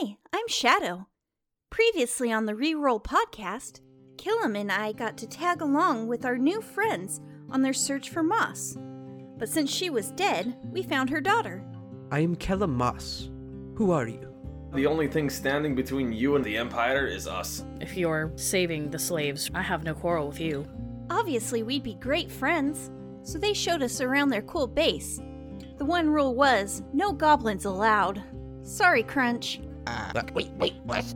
Hi, I'm Shadow. Previously on the Reroll podcast, Killam and I got to tag along with our new friends on their search for Moss. But since she was dead, we found her daughter. I am Kella Moss. Who are you? The only thing standing between you and the Empire is us. If you're saving the slaves, I have no quarrel with you. Obviously, we'd be great friends, so they showed us around their cool base. The one rule was no goblins allowed. Sorry, Crunch. Uh, wait, wait, what?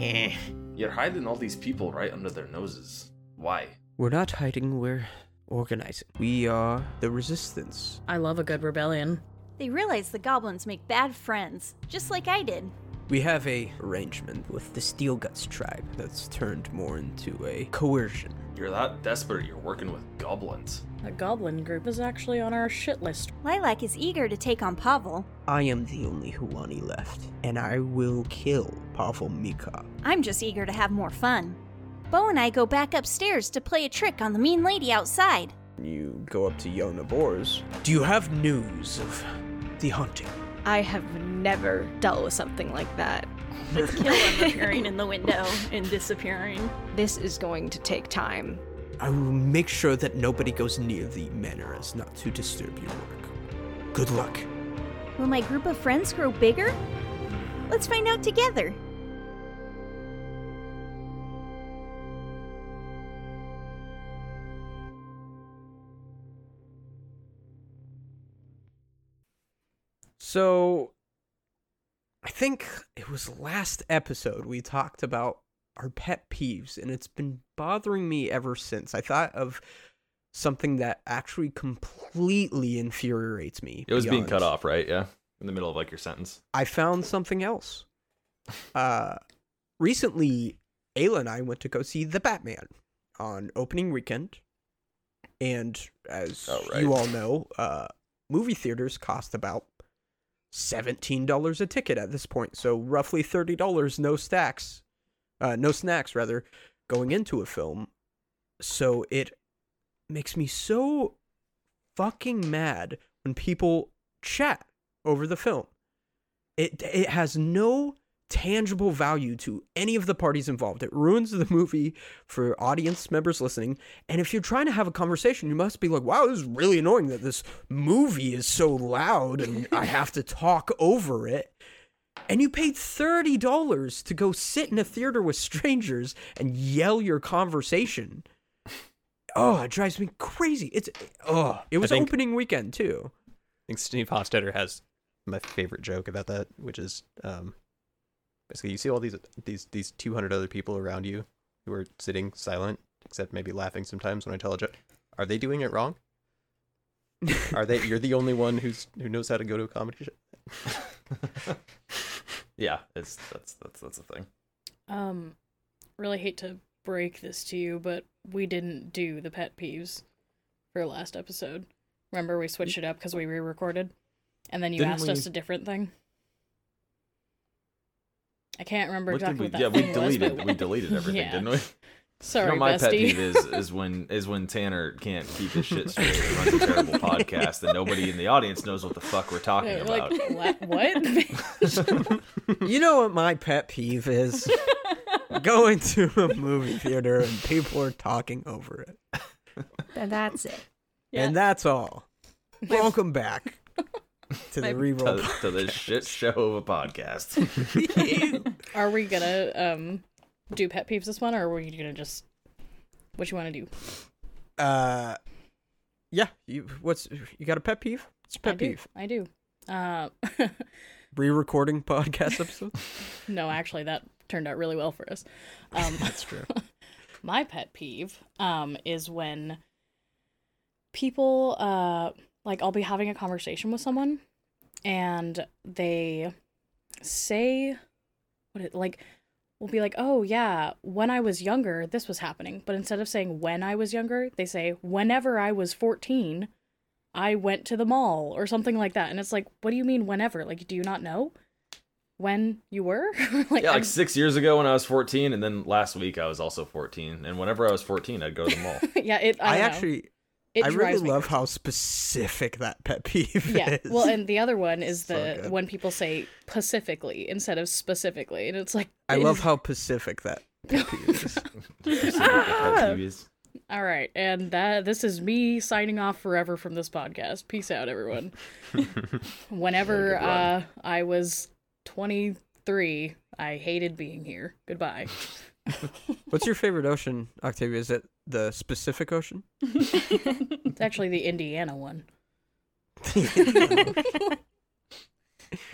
Eh. You're hiding all these people right under their noses. Why? We're not hiding, we're organizing. We are the resistance. I love a good rebellion. They realize the goblins make bad friends, just like I did. We have a arrangement with the Steelguts tribe that's turned more into a coercion. You're that desperate you're working with goblins. A goblin group is actually on our shit list. Lilac is eager to take on Pavel. I am the only Huani left, and I will kill Pavel Mika. I'm just eager to have more fun. Beau and I go back upstairs to play a trick on the mean lady outside. You go up to Yona Bors. Do you have news of the hunting? I have never dealt with something like that. Killam appearing in the window and disappearing. This is going to take time. I will make sure that nobody goes near the manor as not to disturb your work. Good luck. Will my group of friends grow bigger? Let's find out together. So, I think it was last episode we talked about our pet peeves, and it's been bothering me ever since. I thought of something that actually completely infuriates me. It was being cut off, right? Yeah. In the middle of like your sentence. I found something else. Uh, recently, Ayla and I went to go see The Batman on opening weekend. And as Oh, right. you all know, uh, movie theaters cost about $17 a ticket at this point. So roughly $30, no stacks, uh, no snacks, rather, going into a film. So it makes me so fucking mad when people chat over the film. It it has no tangible value to any of the parties involved. It ruins the movie for audience members listening. And if you're trying to have a conversation, you must be like, "Wow, this is really annoying that this movie is so loud and I have to talk over it." And you paid $30 to go sit in a theater with strangers and yell your conversation. Oh, it drives me crazy. It's oh, it was think- opening weekend too. I think Steve Hofstetter has my favorite joke about that, which is um, basically you see all these these these 200 other people around you who are sitting silent, except maybe laughing sometimes when I tell a joke. Are they doing it wrong? Are they? You're the only one who's who knows how to go to a comedy show. Yeah, it's that's that's that's the thing. Um, really hate to break this to you, but we didn't do the pet peeves for last episode. Remember, we switched it up because we re-recorded, and then you Didn't asked us a different thing. I can't remember What exactly we, what that yeah, we deleted was, but we deleted everything, Yeah. didn't we? Sorry, you know, my bestie. pet peeve is is when is when Tanner can't keep his shit straight and runs a terrible podcast and nobody in the audience knows what the fuck we're talking Yeah, about. like what? what? You know what my pet peeve is? Going to a movie theater and people are talking over it. And that's it. Yeah. And that's all. Welcome back to the to, reroll. to this shit show of a podcast. Are we gonna um do pet peeves this one, or are we gonna just what you want to do? uh, yeah. You what's you got a pet peeve? What's your I pet do. peeve? I do. Uh, Re-recording podcast episode. no, actually, that turned out really well for us. Um, That's true. my pet peeve um is when people uh like I'll be having a conversation with someone and they say what it like will be like, "Oh yeah, when I was younger, this was happening." But instead of saying when I was younger, they say whenever I was 14, I went to the mall or something like that. And it's like, "What do you mean whenever? Like do you not know when you were?" like yeah, I'm- like six years ago when I was 14, and then last week I was also 14. And whenever I was 14, I'd go to the mall. yeah, it I, I don't know. actually It I really love crazy. how specific that pet peeve Yeah. is. Well, and the other one is So the good. when people say pacifically instead of specifically, and it's like I love how pacific that pet peeve is. Specific. All right, and that this is me signing off forever from this podcast. Peace out, everyone. Whenever Have a good run. uh, I was 23, I hated being here. Goodbye. What's your favorite ocean, Octavia? Is it the specific Ocean? It's actually the Indiana one.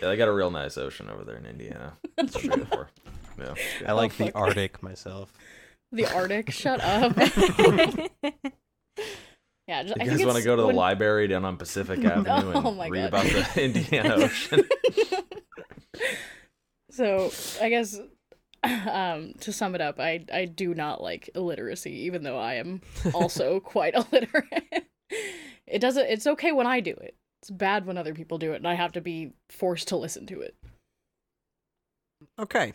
Yeah, they got a real nice ocean over there in Indiana. That's what I'm. Yeah. I like oh, the. Arctic myself. The Arctic. Shut up. Yeah, just, You I guys want to go to the when- library down on Pacific Avenue oh and Oh my read God. about the Indiana Ocean? So I guess um, to sum it up, I I do not like illiteracy, even though I am also quite illiterate. It doesn't. It's okay when I do it. It's bad when other people do it, and I have to be forced to listen to it. Okay.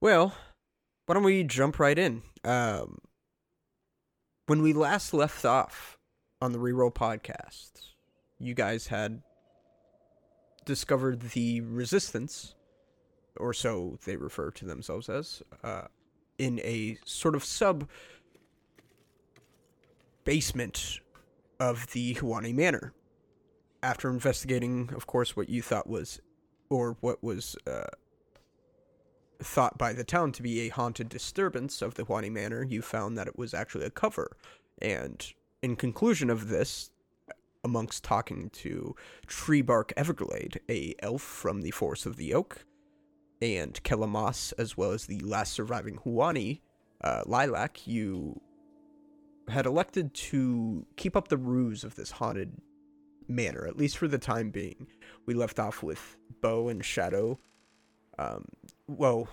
Well, why don't we jump right in? Um, when we last left off on the Reroll podcast, you guys had discovered the resistance, or so they refer to themselves as, uh, in a sort of sub basement of the Huani Manor. After investigating, of course, what you thought was, or what was uh, thought by the town to be a haunted disturbance of the Huani Manor, you found that it was actually a cover. And in conclusion of this, amongst talking to Treebark Everglade, a elf from the Forest of the Oak, and Kella Moss, as well as the last surviving Huani, uh, Lilac, you had elected to keep up the ruse of this haunted manor, at least for the time being. We left off with Beau and Shadow. Um, well,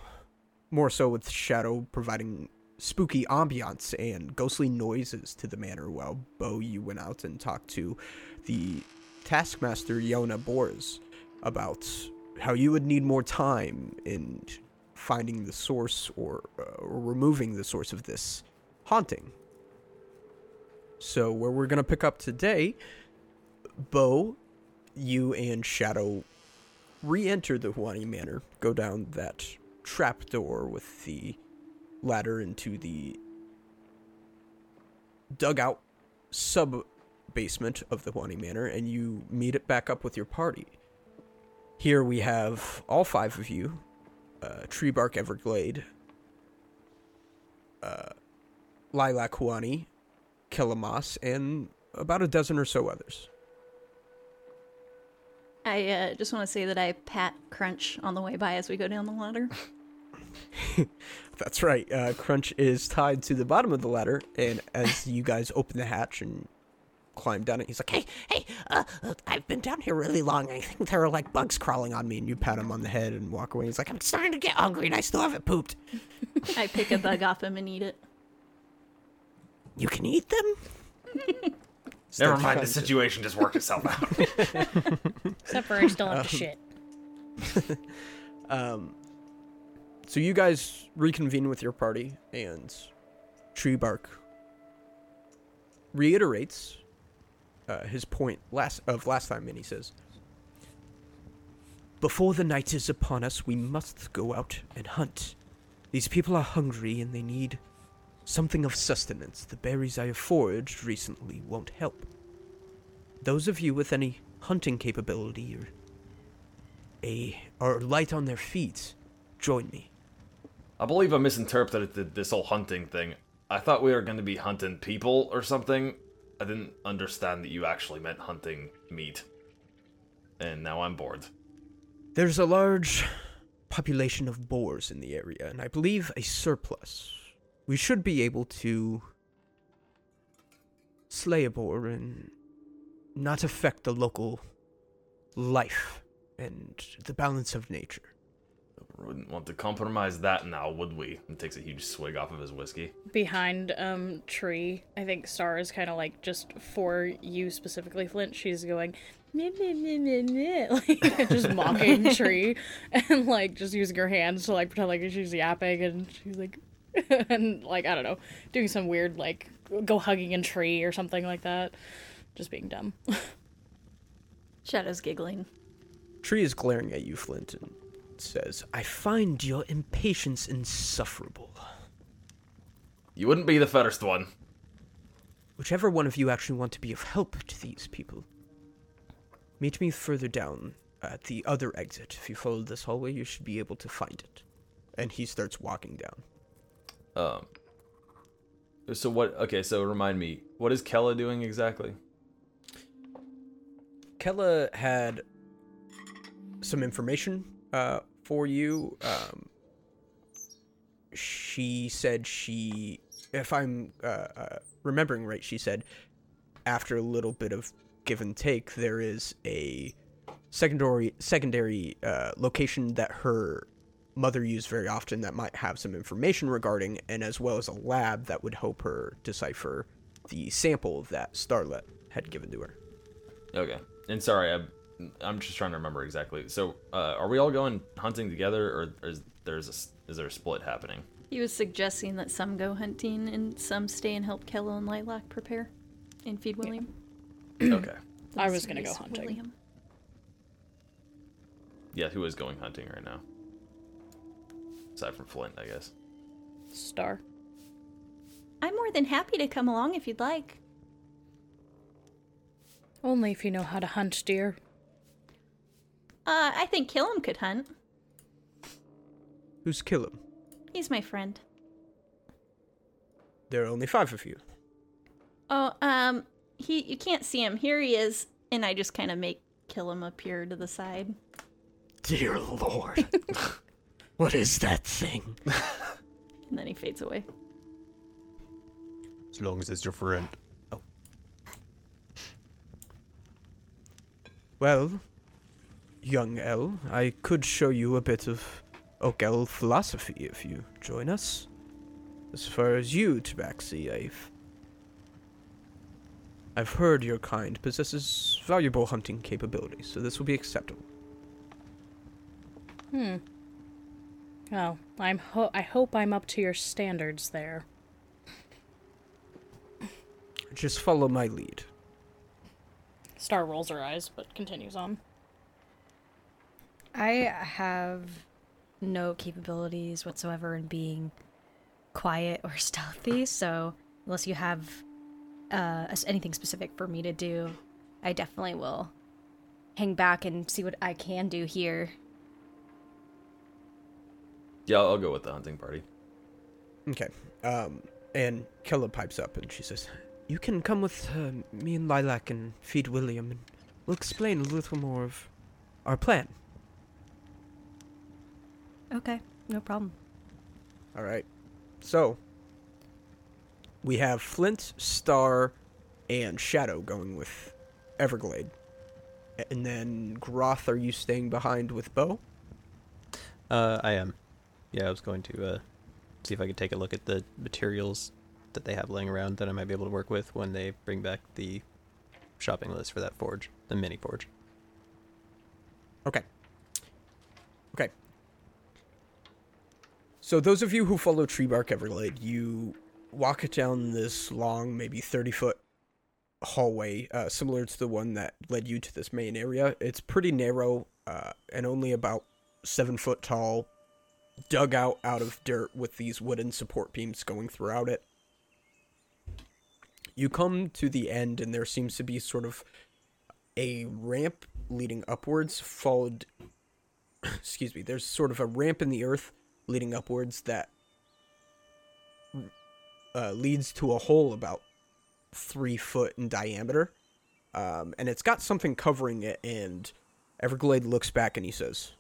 more so with Shadow providing spooky ambiance and ghostly noises to the manor, while Beau, you went out and talked to the Taskmaster Yona Boris about how you would need more time in finding the source or, uh, removing the source of this haunting. So, where we're going to pick up today, Beau, you and Shadow re enter the Huani Manor, go down that trapdoor with the ladder into the dugout sub basement of the Huani Manor, and you meet it back up with your party. Here we have all five of you uh, Treebark Everglade, uh, Lilac Huani, Kella Moss, and about a dozen or so others. I uh, just want to say that I pat Crunch on the way by as we go down the ladder. That's right. Uh, Crunch is tied to the bottom of the ladder, and as you guys open the hatch and climb down it, he's like, "Hey, hey, uh, uh, I've been down here really long. I think there are like bugs crawling on me." And you pat him on the head and walk away. He's like, "I'm starting to get hungry, and I still haven't pooped. I pick a bug off him and eat it. You can eat them." Never mind, the situation just worked itself out. Except for I still have to shit. Um, so you guys reconvene with your party, and Tree Bark reiterates uh, his point last of last time, and he says, "Before the night is upon us, we must go out and hunt. These people are hungry, and they need something of sustenance. The berries I have foraged recently won't help. Those of you with any hunting capability or a or light on their feet, join me." I believe I misinterpreted this whole hunting thing. I thought we were going to be hunting people or something. I didn't understand that you actually meant hunting meat. And now I'm bored. There's a large population of boars in the area, and I believe a surplus. We should be able to slay a boar and not affect the local life and the balance of nature. Wouldn't want to compromise that now, would we? And takes a huge swig off of his whiskey. Behind um tree, I think Star is kind of like just for you specifically, Flint. She's going. "Meh, meh, meh, meh, meh," Like just mocking tree and like just using her hands to like pretend like she's yapping and she's like and like I don't know doing some weird like go hugging a tree or something like that. Just being dumb. Shadow's giggling. Tree is glaring at you, Flint, and says, I find your impatience insufferable. You wouldn't be the first one. Whichever one of you actually want to be of help to these people, meet me further down at the other exit. If you follow this hallway, you should be able to find it. And he starts walking down. Um. So what? Okay, so remind me, what is Kella doing exactly? Kella had some information uh, for you. Um, she said she, if I'm uh, uh, remembering right, she said after a little bit of give and take, there is a secondary secondary uh, location that her mother used very often that might have some information regarding, and as well as a lab that would help her decipher the sample that Starlette had given to her. Okay. And sorry, I'm I'm just trying to remember exactly. So, uh, are we all going hunting together, or is there's a s- is there a split happening? He was suggesting that some go hunting and some stay and help Kella and Lilac prepare and feed William. okay. I was gonna go hunting. William. Yeah, who is going hunting right now? Aside from Flint, I guess. Star. I'm more than happy to come along if you'd like. Only if you know how to hunt, dear. Uh, I think Killam could hunt. Who's Killam? He's my friend. There are only five of you. Oh, um, he you can't see him. Here he is, and I just kind of make Killam appear to the side. Dear Lord. what is that thing? And then he fades away. As long as it's your friend. Oh. Well, young L, I could show you a bit of Oak El philosophy if you join us. As far as you, Tabaxi, I've. I've heard your kind possesses valuable hunting capabilities, so this will be acceptable. Hmm. Oh, I'm ho- I hope I'm up to your standards there. Just follow my lead. Star rolls her eyes, but continues on. I have no capabilities whatsoever in being quiet or stealthy, so unless you have uh, anything specific for me to do, I definitely will hang back and see what I can do here. Yeah, I'll, I'll go with the hunting party. Okay. Um, and Kella pipes up and she says, You can come with uh, me and Lilac and feed William, and we'll explain a little more of our plan. Okay, no problem. All right. So we have Flint, Star, and Shadow going with Everglade. And then Groth, are you staying behind with Beau? Uh, I am. Yeah, I was going to uh, see if I could take a look at the materials that they have laying around that I might be able to work with when they bring back the shopping list for that forge, the mini forge. Okay. Okay. So those of you who follow Treebark Everglade, you walk down this long, maybe 30 foot hallway, uh, similar to the one that led you to this main area. It's pretty narrow uh, and only about seven foot tall, dug out out of dirt with these wooden support beams going throughout it. You come to the end, and there seems to be sort of a ramp leading upwards, followed. excuse me. There's sort of a ramp in the earth leading upwards that uh, leads to a hole about three foot in diameter, um, and it's got something covering it. And Everglade looks back and he says,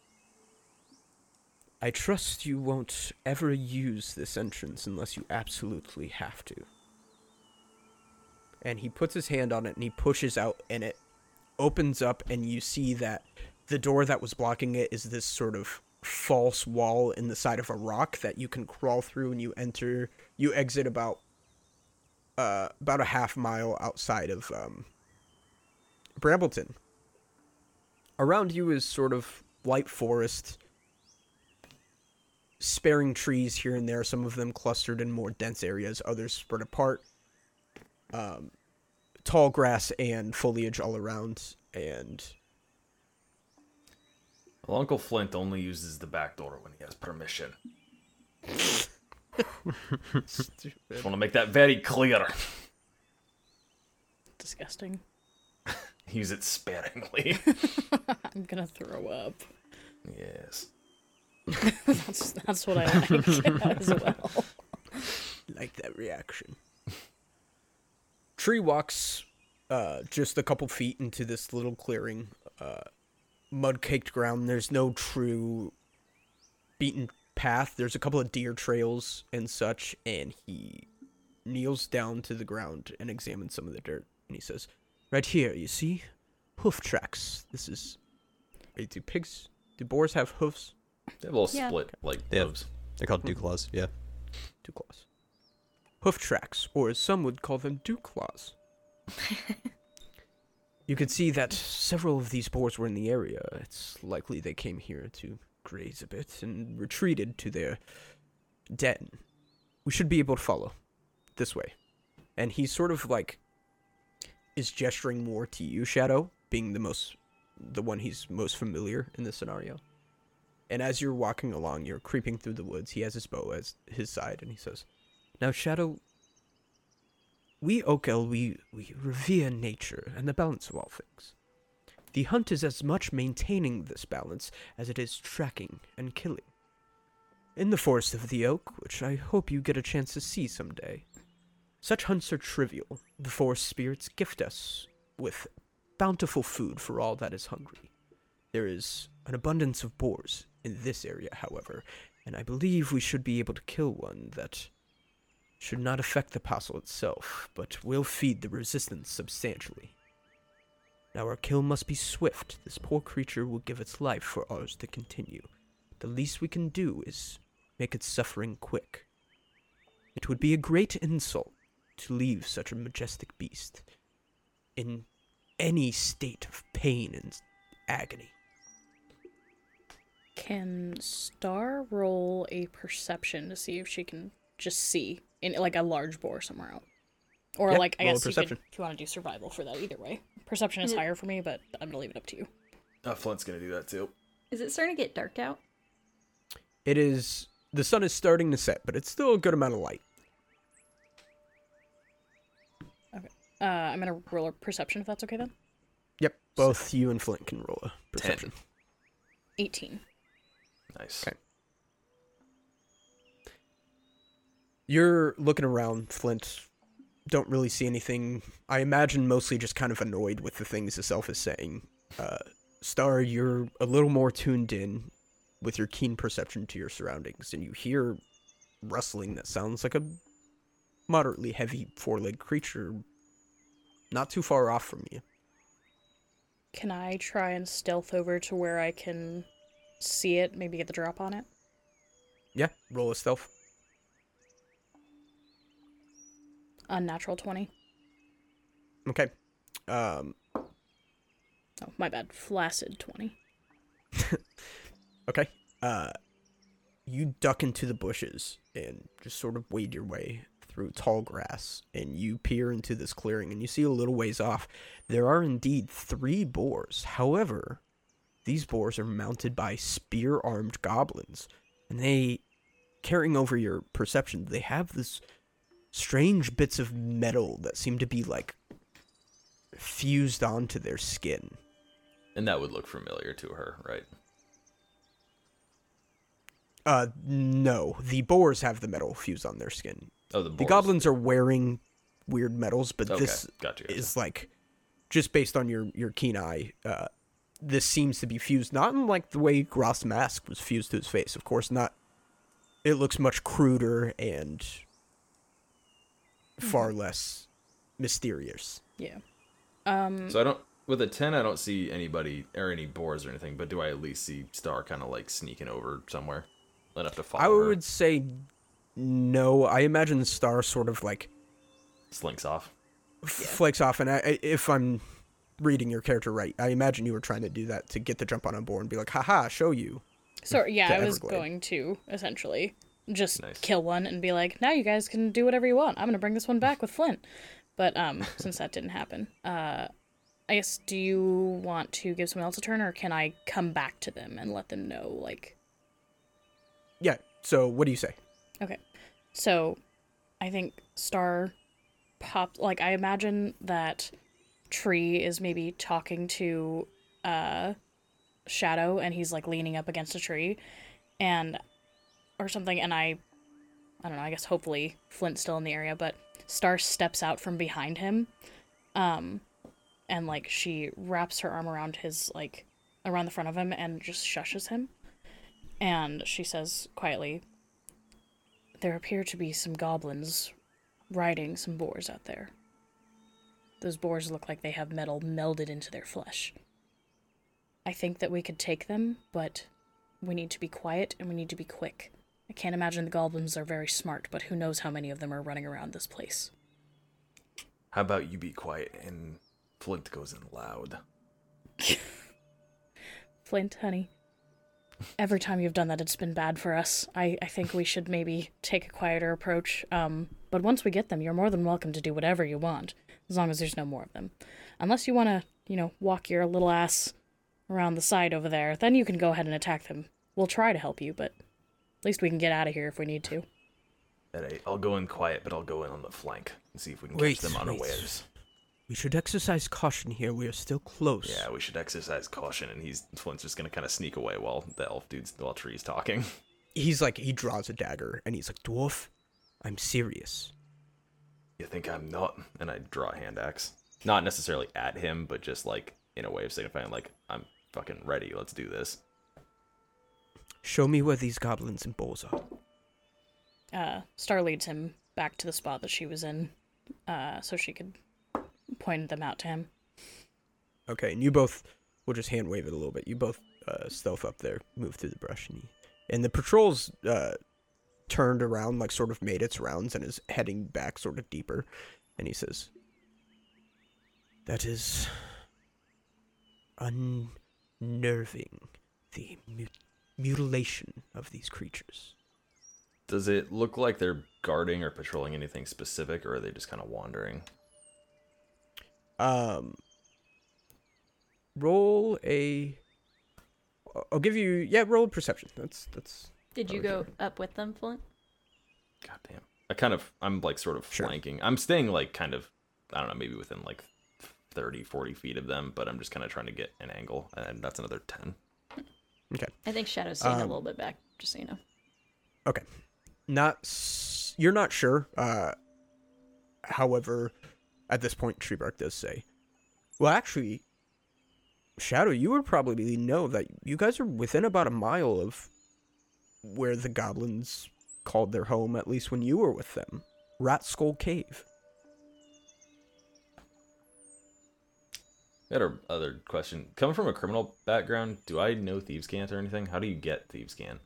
"I trust you won't ever use this entrance unless you absolutely have to." And he puts his hand on it and he pushes out, and it opens up and you see that the door that was blocking it is this sort of false wall in the side of a rock that you can crawl through and you enter you exit about uh about a half mile outside of um Brambleton. Around you is sort of light forest sparing trees here and there, some of them clustered in more dense areas, others spread apart. um, tall grass and foliage all around, and Well, Uncle Flint only uses the back door when he has permission. Just want to make that very clear. Disgusting. Use it sparingly. I'm gonna throw up. yes. That's that's what I like as well. like that reaction. Tree walks uh, just a couple feet into this little clearing, uh, mud caked ground. There's no true beaten path. There's a couple of deer trails and such, and he kneels down to the ground and examines some of the dirt. And he says, Right here, you see? Hoof tracks. This is. Wait, do pigs. Do boars have hoofs? They have a little Yeah. split, like They have- They're called dew claws. Yeah. Two claws. Hoof tracks, or as some would call them, dew claws. you can see that several of these boars were in the area. It's likely they came here to graze a bit and retreated to their den. We should be able to follow. This way. And he sort of like is gesturing more to you, Shadow, being the most the one he's most familiar in this scenario. And as you're walking along, you're creeping through the woods. He has his bow at his side, and he says, "Now, Shadow, we Okel, we we revere nature and the balance of all things. The hunt is as much maintaining this balance as it is tracking and killing. In the forest of the oak, which I hope you get a chance to see someday, such hunts are trivial. The forest spirits gift us with bountiful food for all that is hungry. There is an abundance of boars in this area, however, and I believe we should be able to kill one that should not affect the apostle itself, but will feed the resistance substantially. Now our kill must be swift. This poor creature will give its life for ours to continue. The least we can do is make its suffering quick. It would be a great insult to leave such a majestic beast in any state of pain and agony. Can Star roll a perception to see if she can just see in like a large boar somewhere out? Or Yeah, like I roll a guess you could, perception. if you want to do survival for that either way. Perception is Is it- higher for me, but I'm gonna leave it up to you. Uh, Flint's gonna do that too. Is it starting to get dark out? It is the sun is starting to set, but it's still a good amount of light. Okay. Uh, I'm gonna roll a perception if that's okay then. Yep, both you and Flint can roll a perception. 18. Nice. Okay. You're looking around, Flint. Don't really see anything. I imagine mostly just kind of annoyed with the things the self is saying. Uh, Star, you're a little more tuned in with your keen perception to your surroundings, and you hear rustling that sounds like a moderately heavy four-legged creature not too far off from you. Can I try and stealth over to where I can see it, maybe get the drop on it? Yeah, roll a stealth. Unnatural 20. Okay. Um, Oh, my bad. Flaccid 20. Okay. Uh, you duck into the bushes and just sort of wade your way through tall grass, and you peer into this clearing, and you see a little ways off. There are indeed three boars. However, these boars are mounted by spear-armed goblins, and they, carrying over your perception, they have this strange bits of metal that seem to be like fused onto their skin. And that would look familiar to her, right? Uh, no. The boars have the metal fused on their skin. Oh, the, The goblins are wearing weird metals, but Okay, this gotcha, gotcha. is like just based on your your keen eye. Uh, this seems to be fused not in like the way Groth's mask was fused to his face. Of course, not. It looks much cruder and far less mysterious. Yeah. Um, So I don't. With a ten, I don't see anybody or any boars or anything. But do I at least see Star kind of like sneaking over somewhere, enough to follow I her? would say no. I imagine star sort of like Slinks off. f- flakes off, and I, I- if I'm reading your character right, I imagine you were trying to do that to get the jump on a board and be like, "Haha, show you." so yeah, I was Everglade. going to essentially just Nice. kill one and be like, now you guys can do whatever you want. I'm gonna bring this one back with Flint. But um, since that didn't happen, uh, I guess do you want to give someone else a turn, or can I come back to them and let them know? Like, Yeah. So what do you say? okay, so I think Star popped. Like, I imagine that Tree is maybe talking to uh Shadow, and he's like leaning up against a tree, and or something, and I. I don't know, I guess hopefully Flint's still in the area, but Star steps out from behind him. Um and like she wraps her arm around his like around the front of him and just shushes him. And she says quietly, There appear to be some goblins riding some boars out there. Those boars look like they have metal melded into their flesh. I think that we could take them, but we need to be quiet and we need to be quick. I can't imagine the goblins are very smart, but who knows how many of them are running around this place. How about you be quiet and Flint goes in loud? Flint, honey. Every time you've done that, it's been bad for us. I, I think we should maybe take a quieter approach. Um, but once we get them, you're more than welcome to do whatever you want, as long as there's no more of them. Unless you want to, you know, walk your little ass around the side over there, then you can go ahead and attack them. We'll try to help you, but at least we can get out of here if we need to. Alright, I'll go in quiet, but I'll go in on the flank and see if we can Wait, catch them wait. unawares. We should exercise caution here. We are still close. Yeah, we should exercise caution, and he's Flint's just gonna kind of sneak away while the elf dude's while Tree's talking. He's like he draws a dagger and he's like, "Dwarf, I'm serious." You think I'm not? And I draw a hand axe, not necessarily at him, but just like in a way of signifying like I'm fucking ready. Let's do this. Show me where these goblins and bulls are. Uh, Star leads him back to the spot that she was in, uh, so she could point them out to him. Okay, and you both we'll just hand wave it a little bit. You both uh, stealth up there, move through the brush, and, and the patrol's uh, turned around, like sort of made its rounds, and is heading back sort of deeper. And he says, "That is unnerving. The mu- mutilation of these creatures." Does it look like they're guarding or patrolling anything specific, or are they just kind of wandering? Um, roll a. I'll give you yeah. Roll a perception. That's that's Did you Okay. go up with them, Flint? God damn. I kind of I'm like sort of Sure. flanking. I'm staying like kind of I don't know, maybe within like 30, 40 feet of them, but I'm just kind of trying to get an angle, and that's another 10. Okay. I think Shadow's a Um, little bit back, just so you know. Okay. Not s- you're not sure. Uh however, at this point Treebark does say, "Well, actually, Shadow, you would probably know that you guys are within about a mile of where the goblins called their home at least when you were with them. Rat Skull Cave." I got a other question. Coming from a criminal background, do I know Thieves' Cant or anything? How do you get Thieves' can?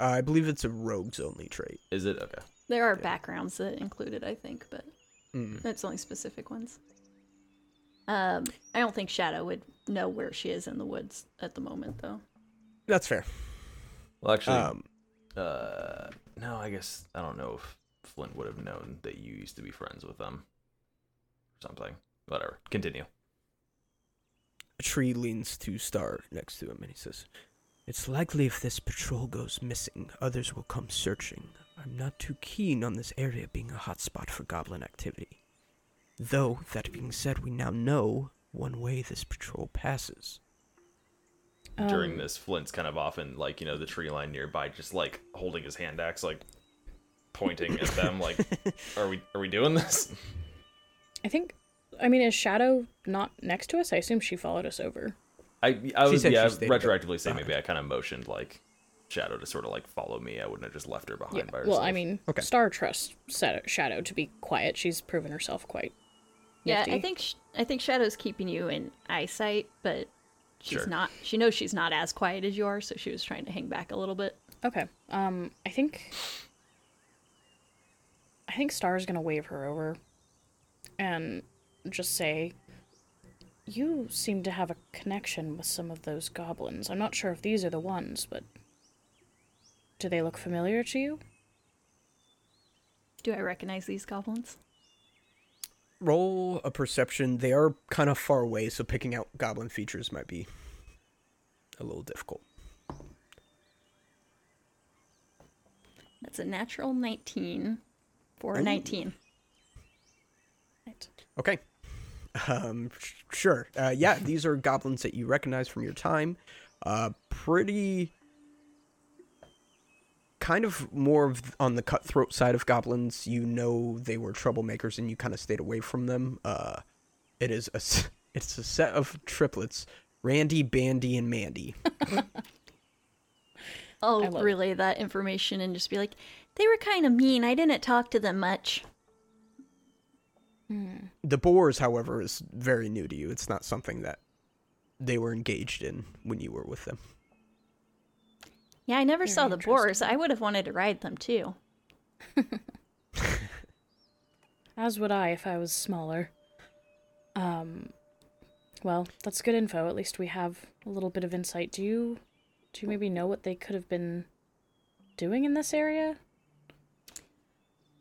Uh, I believe it's a rogues only trait. Is it okay? There are backgrounds that include it, I think, but Mm. that's only specific ones. Um, I don't think Shadow would know where she is in the woods at the moment, though. That's fair. Well, actually, Um, uh, no, I guess I don't know if Flint would have known that you used to be friends with them. Or something. Whatever. Continue. A tree leans to Star next to him and he says, It's likely if this patrol goes missing, others will come searching. I'm not too keen on this area being a hotspot for goblin activity. Though, that being said, we now know one way this patrol passes. During Um, this, Flint's kind of off in like, you know, the tree line nearby, just like holding his hand axe, like pointing at them, like, are we are we doing this? I think. I mean, is Shadow not next to us? I assume she followed us over. I I was yeah she stayed a bit retroactively say maybe I kind of motioned like Shadow to sort of like follow me. I wouldn't have just left her behind Yeah. by herself. Well, I mean, Okay. Star trusts Shadow to be quiet. She's proven herself quite. Yeah. I think sh- I think Shadow's keeping you in eyesight, but she's Sure. not. She knows she's not as quiet as you are, so she was trying to hang back a little bit. Okay. Um, I think. I think Star's gonna wave her over, and just say, "You seem to have a connection with some of those goblins. I'm not sure if these are the ones, but do they look familiar to you?" Do I recognize these goblins? Roll a perception. They are kind of far away, so picking out goblin features might be a little difficult. That's a natural 19 for a 19. Right. Okay. Um, sh- sure. Uh, yeah, these are goblins that you recognize from your time. Uh, pretty. Kind of more of on the cutthroat side of goblins. You know they were troublemakers, and you kind of stayed away from them. Uh, it is a it's a set of triplets: Randy, Bandy, and Mandy. I'll I love- relay that information and just be like, they were kind of mean. I didn't talk to them much. The boars, however, is very new to you. It's not something that they were engaged in when you were with them. Yeah, I never Very saw the interesting. boars. I would have wanted to ride them too. As would I if I was smaller. Um well, that's good info. At least we have a little bit of insight. Do you do you maybe know what they could have been doing in this area?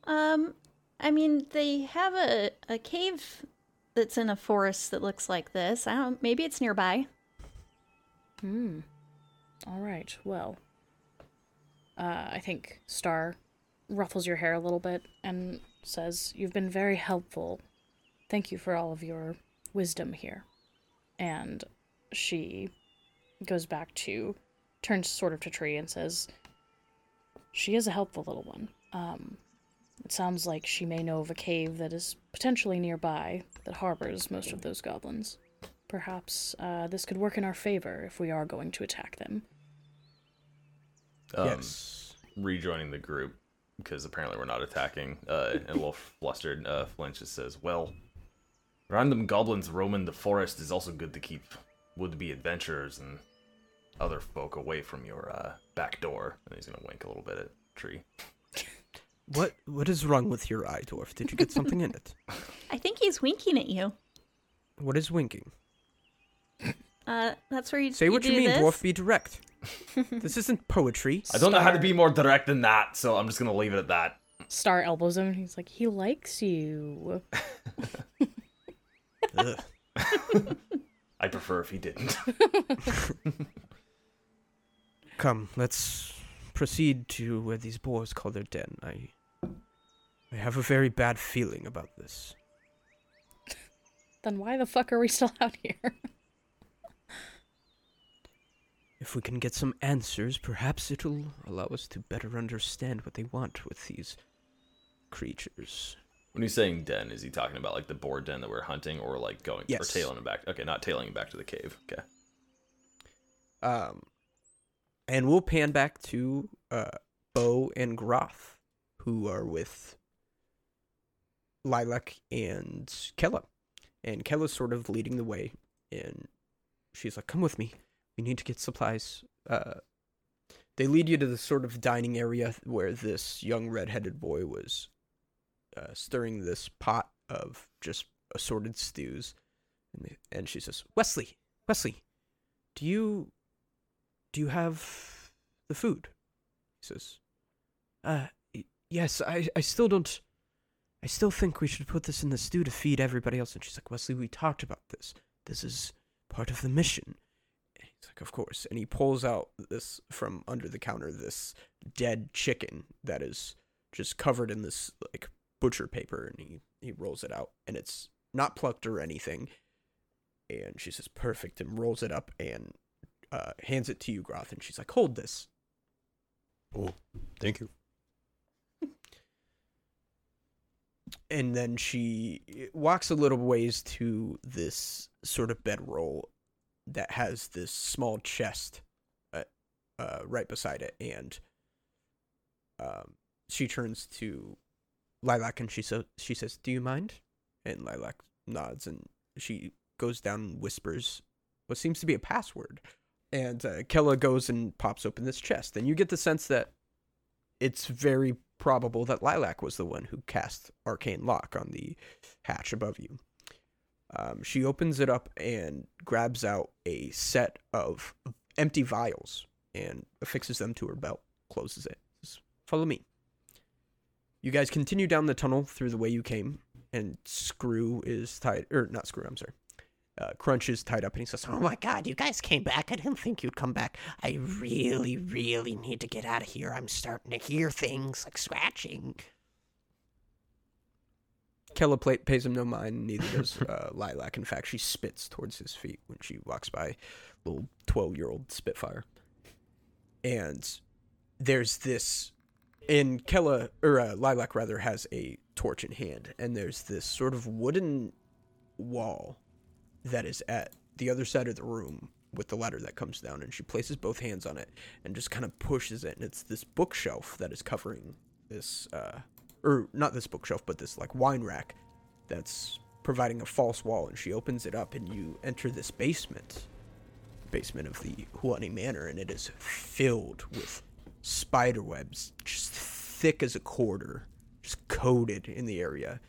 Um, I mean, they have a, a cave that's in a forest that looks like this. I don't. Maybe it's nearby. Hmm. All right. Well, uh, I think Star ruffles your hair a little bit and says, "You've been very helpful. Thank you for all of your wisdom here." And she goes back to turns sort of to Tree and says, "She is a helpful little one. Um, it sounds like she may know of a cave that is potentially nearby that harbors most of those goblins." Perhaps uh, this could work in our favor if we are going to attack them. Um, yes. rejoining the group because apparently we're not attacking. Uh, and a little flustered, uh, Flint just says, "Well, random goblins roaming the forest is also good to keep would-be adventurers and other folk away from your uh, back door." And he's gonna wink a little bit at Tree. What what is wrong with your eye, dwarf? Did you get something in it? I think he's winking at you. What is winking? Uh, that's where you Say what you mean, this. dwarf. Be direct. this isn't poetry. I don't know how to be more direct than that, so I'm just gonna leave it at that. Star elbows him and he's like, he likes you. I prefer if he didn't. Come, let's proceed to where these boars call their den. I I have a very bad feeling about this. Then why the fuck are we still out here? If we can get some answers, perhaps it'll allow us to better understand what they want with these creatures. when he's saying den, is he talking about like the boar den that we're hunting, or like going or tailing him back? Okay, not tailing him back to the cave. Okay. Um, and we'll pan back to uh, Beau and Groth, who are with Lilac and Kella. And Kella's sort of leading the way, and she's like, "Come with me. We need to get supplies." Uh, they lead you to the sort of dining area where this young red-headed boy was uh, stirring this pot of just assorted stews, and, they, and she says, "Wesley, Wesley, do you do you have the food? He says, uh, yes, I, I still don't, I still think we should put this in the stew to feed everybody else. And she's like, Wesley, we talked about this. This is part of the mission. And he's like, of course. And he pulls out this from under the counter, this dead chicken that is just covered in this like butcher paper. And he, he rolls it out and it's not plucked or anything. And she says, perfect, and rolls it up and uh, hands it to you, Groth, and she's like, "Hold this." Oh, thank you. And then she walks a little ways to this sort of bedroll that has this small chest, uh, uh, right beside it, and um, she turns to Lilac and she so she says, "Do you mind?" And Lilac nods, and she goes down and whispers what seems to be a password. And uh, Kella goes and pops open this chest, and you get the sense that it's very probable that Lilac was the one who cast Arcane Lock on the hatch above you. Um, she opens it up and grabs out a set of empty vials and affixes them to her belt, closes it. Says, Follow me. You guys continue down the tunnel through the way you came, and Screw is tied, or not Screw, I'm sorry. Uh, tied up, and he says, Oh my god, you guys came back. I didn't think you'd come back. I really, really need to get out of here. I'm starting to hear things like scratching. Kella pla pays him no mind, neither does uh, Lilac. In fact, she spits towards his feet when she walks by, little 12 year old Spitfire. And there's this, and Kella, or uh, Lilac rather, has a torch in hand, and there's this sort of wooden wall that is at the other side of the room with the ladder that comes down, and she places both hands on it and just kind of pushes it, and it's this bookshelf that is covering this, uh, or not this bookshelf, but this like wine rack that's providing a false wall, and she opens it up, and you enter this basement, basement of the Huani Manor, and it is filled with spider webs, just thick as a quarter, just coated in the area.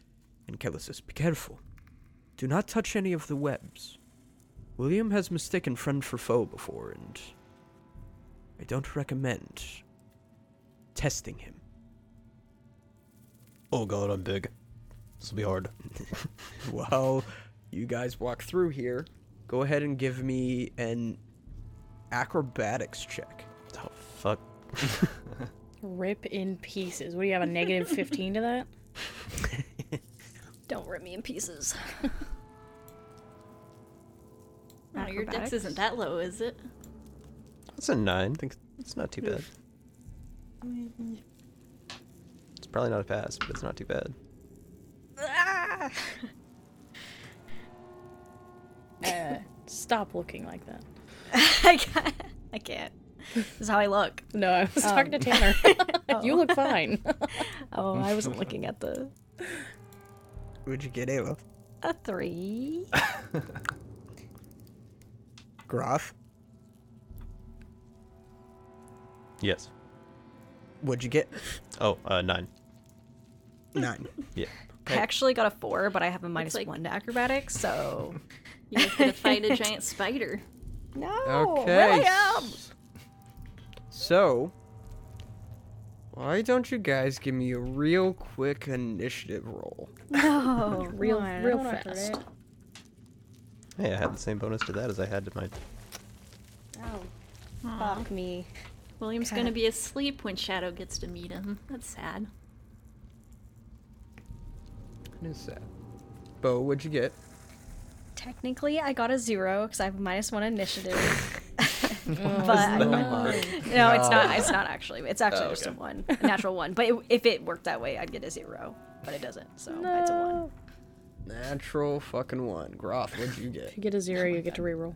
And Kella says, "Be careful. Do not touch any of the webs. William has mistaken friend for foe before, and I don't recommend testing him." Oh god, I'm big. This will be hard. Well, you guys walk through here. Go ahead and give me an acrobatics check. Oh fuck. Rip in pieces. What do you have? A negative 15 to that? Don't rip me in pieces. Oh, your dex isn't that low, is it? That's a nine. I think it's not too bad. It's probably not a pass, but it's not too bad. Uh, stop looking like that. I can't. I can't. This is how I look. No, I was talking to Tanner. you look fine. Oh, I wasn't looking at the What'd you get, Ava? a three. Groth? Yes. What'd you get? Oh, uh, nine. Nine. Yeah. I actually got a four, but I have a minus like- one to acrobatics, so You're gonna fight a giant spider. no. Okay. Really. So, why don't you guys give me a real quick initiative roll? No, Real, come on, real I don't wanna fast. Hey, I had the same bonus to that as I had to my. Oh, fuck me. William's Okay. gonna be asleep when Shadow gets to meet him. That's sad. What is that? Beau, what'd you get? Technically, I got a zero because I have a minus one initiative. Oh, but I no. no, it's not. It's not actually. It's oh, actually Oh, just a okay. one, a natural one. But it, if it worked that way, I'd get a zero. But it doesn't, so it's a one. Natural fucking one. Groth, what'd you get? If you get a zero, you get to reroll.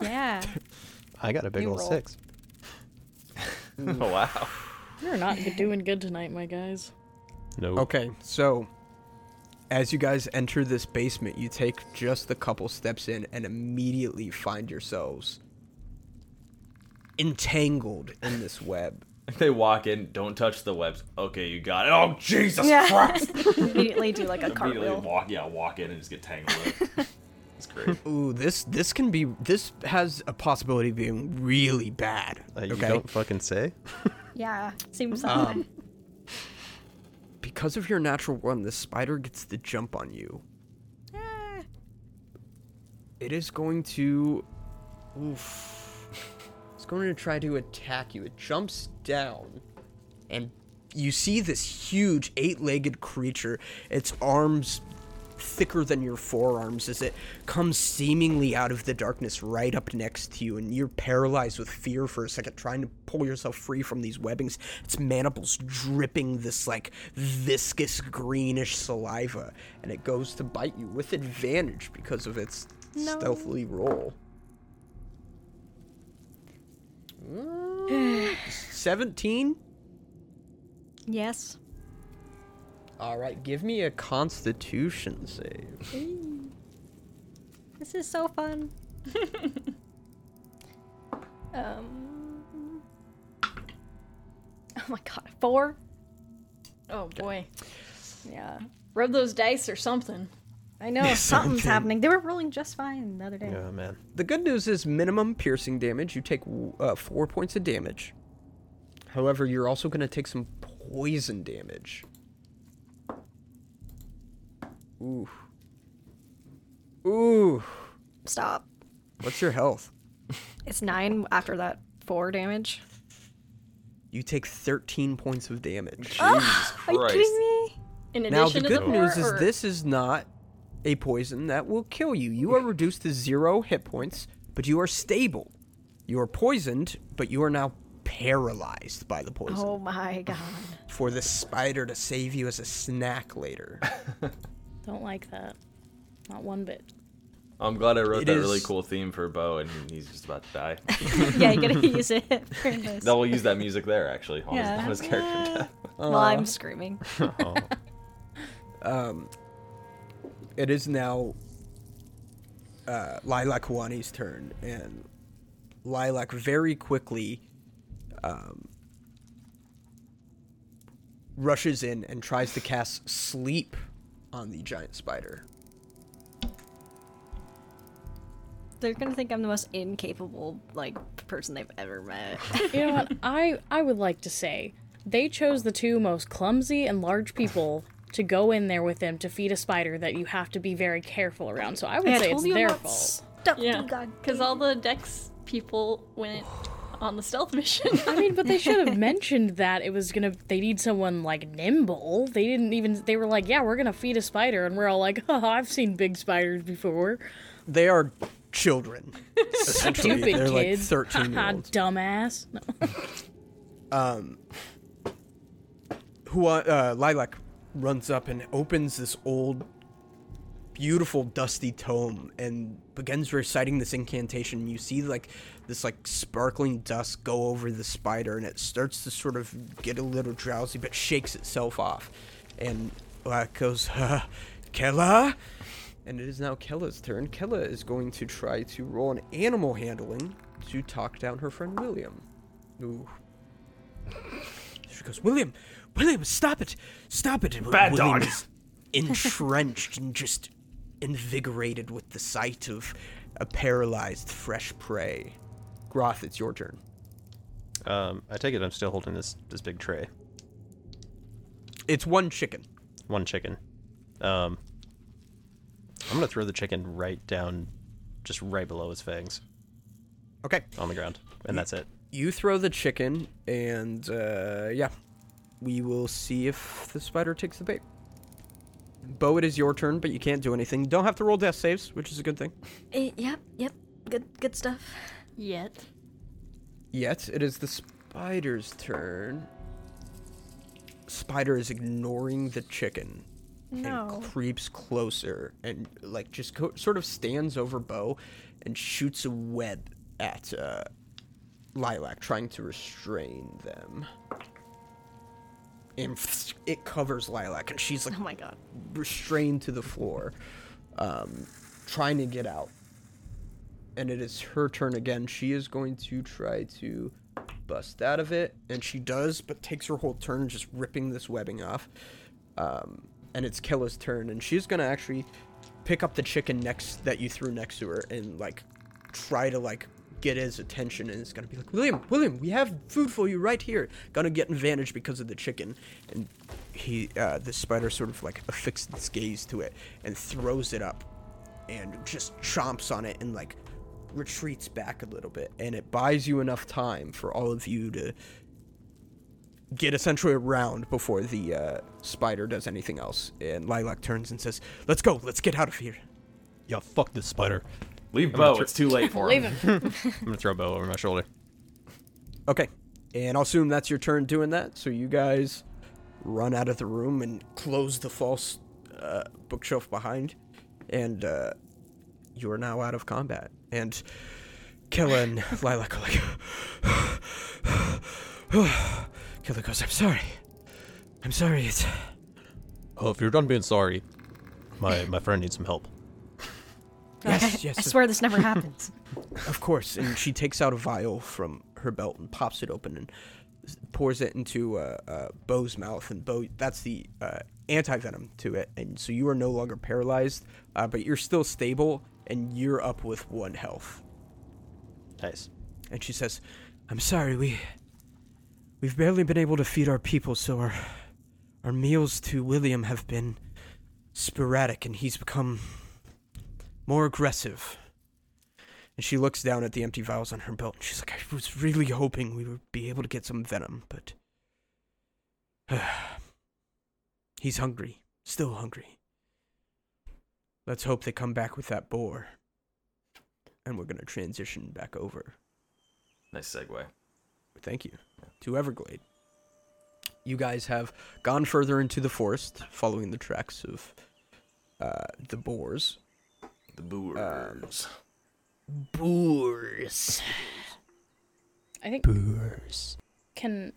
Yeah. I got a big You old roll. six. oh wow. You're not doing good tonight, my guys. No. Okay, so as you guys enter this basement, you take just a couple steps in and immediately find yourselves entangled in this web. If they walk in, don't touch the webs. Okay, you got it. Oh Jesus Yeah. Christ! Immediately do like a Immediately cartwheel. walk, yeah, walk in and just get tangled. in. It's great. Ooh, this this can be this has a possibility of being really bad. Uh, you okay, don't fucking say. Yeah. Seems like um, because of your natural one, the spider gets the jump on you. It is going to. Oof. It's going to try to attack you. It jumps down, and you see this huge eight legged creature. Its arms thicker than your forearms as it comes seemingly out of the darkness right up next to you, and you're paralyzed with fear for a second, trying to pull yourself free from these webbings. Its mandibles dripping this like viscous greenish saliva, and it goes to bite you with advantage because of its stealthily roll. Seventeen. yes. All right, give me a Constitution save. This is so fun. um. Oh my god, four. Oh boy. Yeah. Rub those dice or something. I know something's Something. happening. They were rolling just fine the other day. Oh man. The good news is minimum piercing damage. You take uh, four points of damage. However, you're also going to take some poison damage. Ooh. Ooh. Stop. What's your health? It's nine after that four damage. You take 13 points of damage. Jesus Are you kidding me? In Now, addition the to good the news four, is this is not a poison that will kill you. You are reduced to zero hit points, but you are stable. You are poisoned, but you are now paralyzed by the poison. Oh my god. For the spider to save you as a snack later. Don't like that. Not one bit. I'm glad I wrote It that really cool theme for Beau, and he's just about to die. yeah, you gotta use it. for this. no, we'll use that music there actually on, his, on his character death. While I'm screaming. Oh. um, it is now uh, Lilac Wani's turn, and Lilac very quickly um, rushes in and tries to cast Sleep on the giant spider. They're gonna think I'm the most incapable like person they've ever met. You know what? I I would like to say they chose the two most clumsy and large people to go in there with them to feed a spider that you have to be very careful around. So I would I say told it's you their about fault. Stuff, Yeah, you because all the Dex people went on the stealth mission. I mean, but they should have mentioned that it was gonna. They need someone like nimble. They didn't even. They were like, "Yeah, we're gonna feed a spider," and we're all like, "Oh, I've seen big spiders before." They are children. essentially. Stupid They're like kids. 13 year Haha, olds. dumbass. No. um, who uh, Lilac runs up and opens this old, beautiful, dusty tome and begins reciting this incantation. You see like this like sparkling dust go over the spider, and it starts to sort of get a little drowsy, but shakes itself off. And goes, uh, Kella. And it is now Kella's turn. Kella is going to try to roll an animal handling to talk down her friend William. Ooh, she goes, William, William, stop it, stop it. Bad William dog. is entrenched and just invigorated with the sight of a paralyzed fresh prey. Groth, it's your turn. Um, I take it I'm still holding this this big tray. It's one chicken. One chicken. Um, I'm gonna throw the chicken right down, just right below his fangs Okay, on the ground, and that's it. you throw the chicken, and uh, yeah, we will see if the spider takes the bait. Beau, it is your turn, but you can't do anything. You don't have to roll death saves, which is a good thing. Eh, yep, yep. Good good stuff. Yet. Yet it is the spider's turn. Spider is ignoring the chicken No. and creeps closer and like just co- sort of stands over Beau and shoots a web at uh, Lilac, trying to restrain them. And it covers Lilac, and she's like Oh my god. restrained to the floor, um, trying to get out. And it is her turn again. She is going to try to bust out of it, and she does, but takes her whole turn just ripping this webbing off. Um, and it's Kella's turn, and she's gonna actually pick up the chicken next that you threw next to her and like try to like get his attention and it's gonna be like William, William, we have food for you right here. Gonna get advantage because of the chicken. And he uh the spider sort of like affixes its gaze to it and throws it up and just chomps on it and like retreats back a little bit and it buys you enough time for all of you to get essentially around before the uh, spider does anything else and lilac turns and says let's go let's get out of here Yeah, fuck this spider. Leave gonna Beau. tr- It's too late for Leave him. him. I'm gonna throw a Beau over my shoulder. Okay. And I'll assume that's your turn doing that. So you guys run out of the room and close the false uh, bookshelf behind. And uh, you are now out of combat. And Kella and Lilac are like. Kella goes, I'm sorry. I'm sorry. It's. Oh, if you're done being sorry, my my friend needs some help. Yes, yes. I swear this never happens. Of course, and she takes out a vial from her belt and pops it open and pours it into uh, uh, Beau's mouth, and Beau that's the uh, anti venom to it, and so you are no longer paralyzed, uh, but you're still stable, and you're up with one health. Nice. And she says, "I'm sorry, we we've barely been able to feed our people, so our our meals to William have been sporadic and he's become more aggressive. And she looks down at the empty vials on her belt and she's like, I was really hoping we would be able to get some venom, but. he's hungry. Still hungry. Let's hope they come back with that boar. And we're going to transition back over. Nice segue. Thank you. To Everglade. You guys have gone further into the forest, following the tracks of uh, the boars. The boors. Boars. I think Boars. can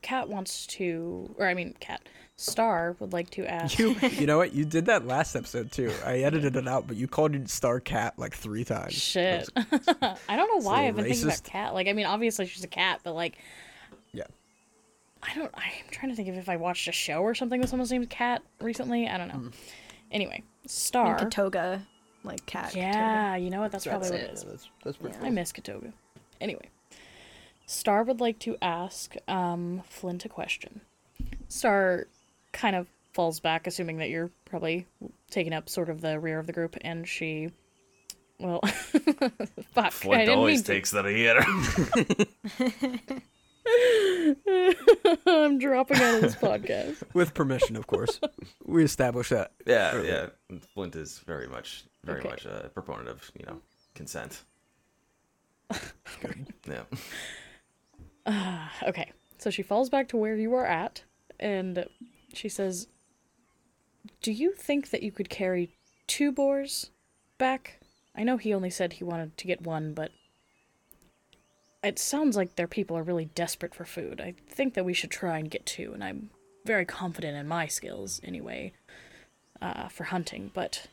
Cat wants to, or I mean, Cat Star would like to ask. You, you know what? You did that last episode too. I edited it out, but you called it Star Cat like three times. Shit. I was- I don't know why I've been thinking about cat. Like, I mean, obviously she's a cat, but like, Yeah. I don't. I'm trying to think of if I watched a show or something with someone's named Cat recently. I don't know. Mm. Anyway, And Star. Katoga, like cat. yeah, you know what? That's probably what it Yeah, that's, that's pretty I miss Katoga. Anyway, Star would like to ask um, Flint a question. Star kind of falls back, assuming that you're probably taking up sort of the rear of the group, and she. Well, fuck. Flint always mean to. takes that hitter. I'm dropping out of this podcast. With permission, of course. we established that. yeah, Earlier. yeah. Flint is very much, very Okay. much a proponent of you know consent. Yeah. Okay, so she falls back to where you are at, and she says, "Do you think that you could carry two boars back? I know he only said he wanted to get one, but it sounds like their people are really desperate for food. I think that we should try and get two, and I'm very confident in my skills anyway, uh, for hunting. But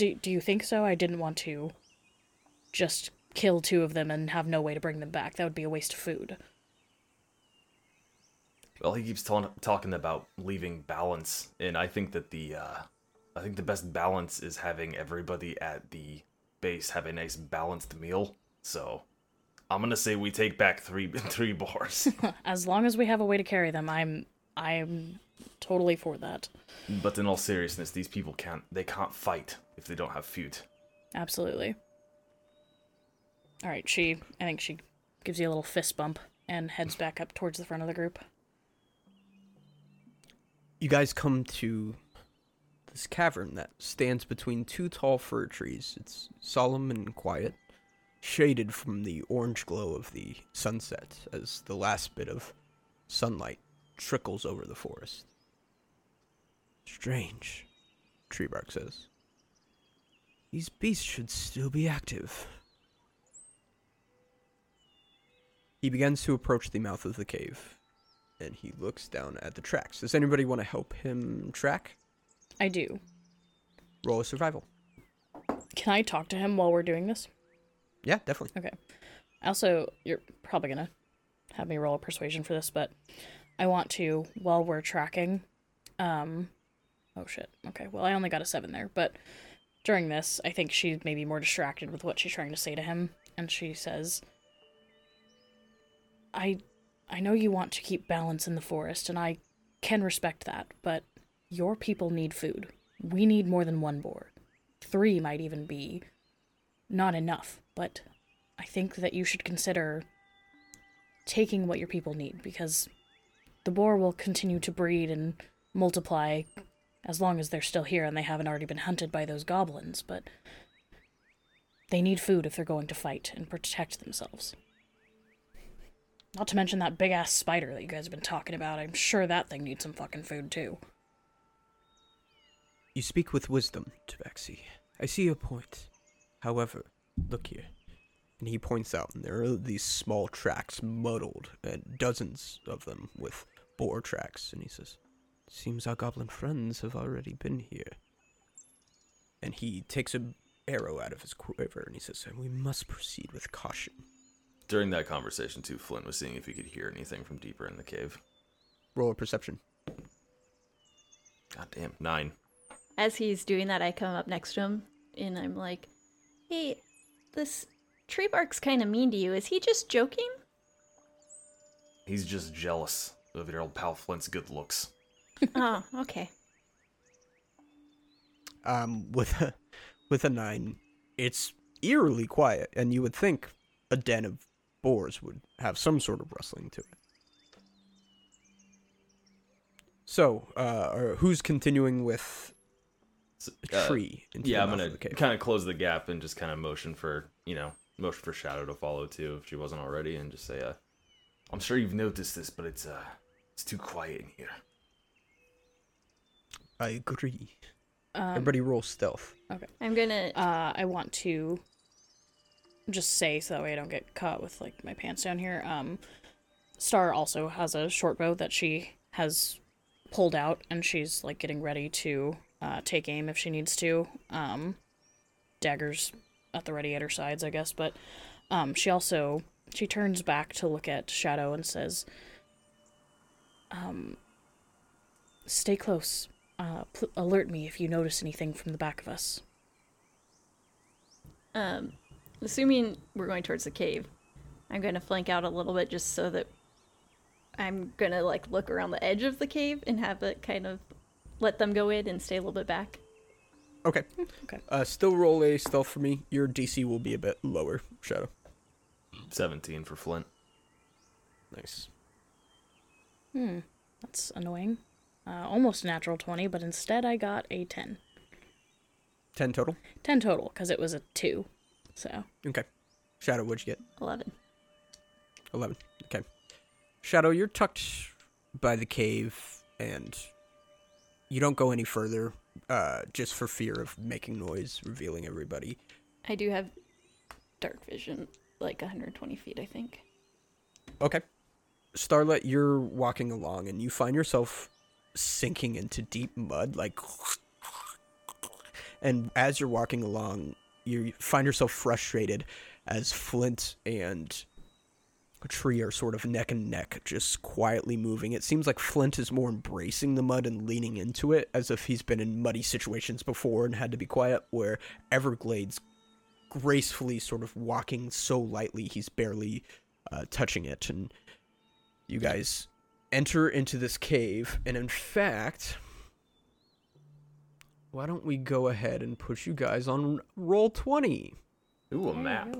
do do you think so? I didn't want to just." Kill two of them and have no way to bring them back. That would be a waste of food. Well, he keeps talking about leaving balance, and I think that the, uh, I think the best balance is having everybody at the base have a nice balanced meal. So, I'm gonna say we take back three three boars. as long as we have a way to carry them i'm i'm totally for that but in all seriousness, these people can't they can't fight if they don't have food. absolutely all right she i think she gives you a little fist bump and heads back up towards the front of the group You guys come to this cavern that stands between two tall fir trees. It's solemn and quiet, shaded from the orange glow of the sunset as the last bit of sunlight trickles over the forest. Strange, Treebark says. These beasts should still be active. He begins to approach the mouth of the cave, and he looks down at the tracks. Does anybody want to help him track? i do Roll a survival. can i talk to him while we're doing this Yeah, definitely. okay also you're probably gonna have me roll a persuasion for this but i want to while we're tracking um oh shit okay well i only got a seven there but during this i think she's maybe more distracted with what she's trying to say to him and she says i i know you want to keep balance in the forest and i can respect that but your people need food. We need more than one boar. Three might even be not enough but i think that you should consider taking what your people need because the boar will continue to breed and multiply as long as they're still here and they haven't already been hunted by those goblins, but they need food if they're going to fight and protect themselves. Not to mention that big ass spider that you guys have been talking about. I'm sure that thing needs some fucking food too. You speak with wisdom, Tabaxi. I see your point. However, look here. And he points out, and there are these small tracks muddled, and dozens of them with boar tracks. And he says, Seems our goblin friends have already been here. And he takes a arrow out of his quiver, and he says, We must proceed with caution. During that conversation, too, Flint was seeing if he could hear anything from deeper in the cave. Roll a perception. God damn, nine. As he's doing that, I come up next to him and I'm like, "Hey, this Treebark's kind of mean to you. Is he just joking?" He's just jealous of your old pal Flint's good looks. Oh, okay. Um, with a with a nine, it's eerily quiet, and you would think a den of boars would have some sort of rustling to it. So, uh, or who's continuing with So, a uh, tree? into yeah, the I'm gonna of the kind of close the gap and just kind of motion for you know motion for Shadow to follow too if she wasn't already, and just say, uh, "I'm sure you've noticed this, but it's uh it's too quiet in here." I agree. Um, Everybody roll stealth. Okay. I'm gonna. uh, I want to just say so that way I don't get caught with like my pants down here. Um, Star also has a short bow that she has pulled out, and she's like getting ready to uh, take aim if she needs to. Um, daggers at the ready at her sides, I guess. But um, she also she turns back to look at Shadow and says, um, "Stay close. Uh, pl- alert me if you notice anything from the back of us." Um, assuming we're going towards the cave, I'm going to flank out a little bit just so that I'm going to like look around the edge of the cave and have it kind of let them go in and stay a little bit back. Okay. Okay. Uh, still roll a stealth for me. Your DC will be a bit lower, Shadow. Seventeen for Flint. Nice. Hmm, that's annoying. Uh, almost natural 20, but instead I got a 10. 10 total? 10 total, because it was a 2. So, Okay. Shadow, what'd you get? 11. 11. Okay. Shadow, you're tucked by the cave and you don't go any further uh, just for fear of making noise, revealing everybody. I do have dark vision, like 120 feet, I think. Okay. Starlette, you're walking along and you find yourself sinking into deep mud, like. And as you're walking along, you find yourself frustrated as Flint and Tree are sort of neck and neck, just quietly moving. It seems like Flint is more embracing the mud and leaning into it as if he's been in muddy situations before and had to be quiet, where Everglade's gracefully sort of walking so lightly he's barely uh, touching it. And you guys enter into this cave, and in fact, why don't we go ahead and put you guys on Roll20? Ooh, a map.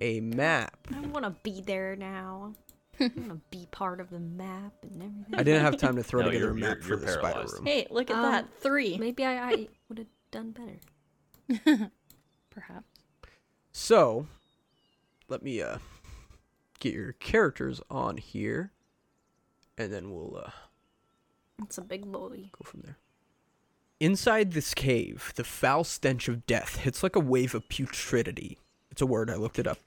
A map. I want to be there now. I want to be part of the map and everything. I didn't have time to throw No, together a map you're- for you're the spider room. Hey, look at Um, that. Three. Maybe I, I would have done better. perhaps. So, let me uh get your characters on here, and then we'll uh It's a big boy. go from there. Inside this cave, the foul stench of death hits like a wave of putridity. It's a word, I looked it up.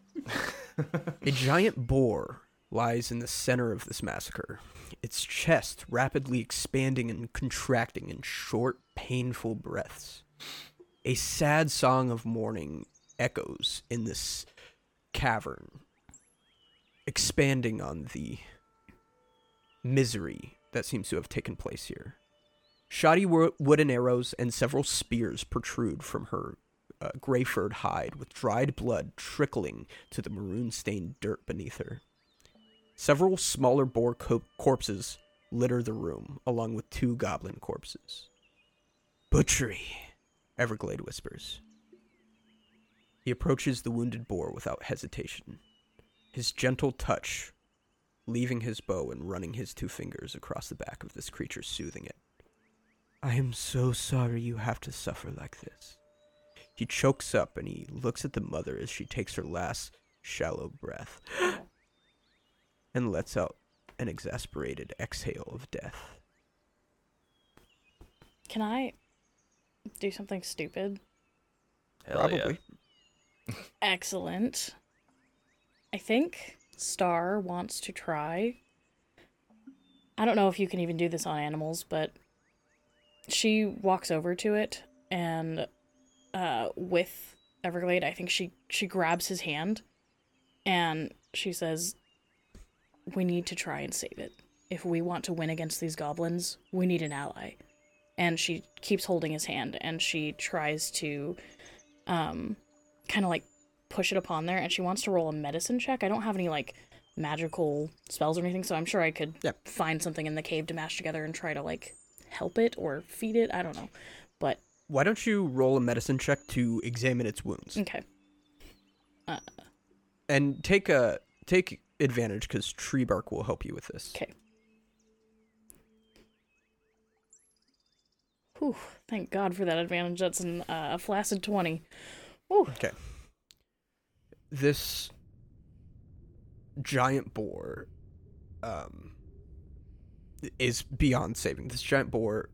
a giant boar lies in the center of this massacre, its chest rapidly expanding and contracting in short, painful breaths. A sad song of mourning echoes in this cavern, expanding on the misery that seems to have taken place here. Shoddy wo- wooden arrows and several spears protrude from her uh, furred hide, with dried blood trickling to the maroon stained dirt beneath her. Several smaller boar co- corpses litter the room, along with two goblin corpses. Butchery, Everglade whispers. He approaches the wounded boar without hesitation, his gentle touch leaving his bow and running his two fingers across the back of this creature, soothing it. I am so sorry you have to suffer like this. He chokes up and he looks at the mother as she takes her last shallow breath and lets out an exasperated exhale of death. Can I do something stupid? Hell Probably. Yeah. Excellent. I think Star wants to try. I don't know if you can even do this on animals, but she walks over to it and uh with Everglade, I think she she grabs his hand and she says we need to try and save it. If we want to win against these goblins, we need an ally. And she keeps holding his hand and she tries to um kind of like push it upon there and she wants to roll a medicine check. I don't have any like magical spells or anything, so I'm sure I could find something in the cave to mash together and try to like help it or feed it. I don't know. But why don't you roll a medicine check to examine its wounds Okay. and take a take advantage because Treebark will help you with this. Okay. Whew, thank God for that advantage. That's an, uh, a flaccid 20. Whew. Okay. This giant boar um is beyond saving. This giant boar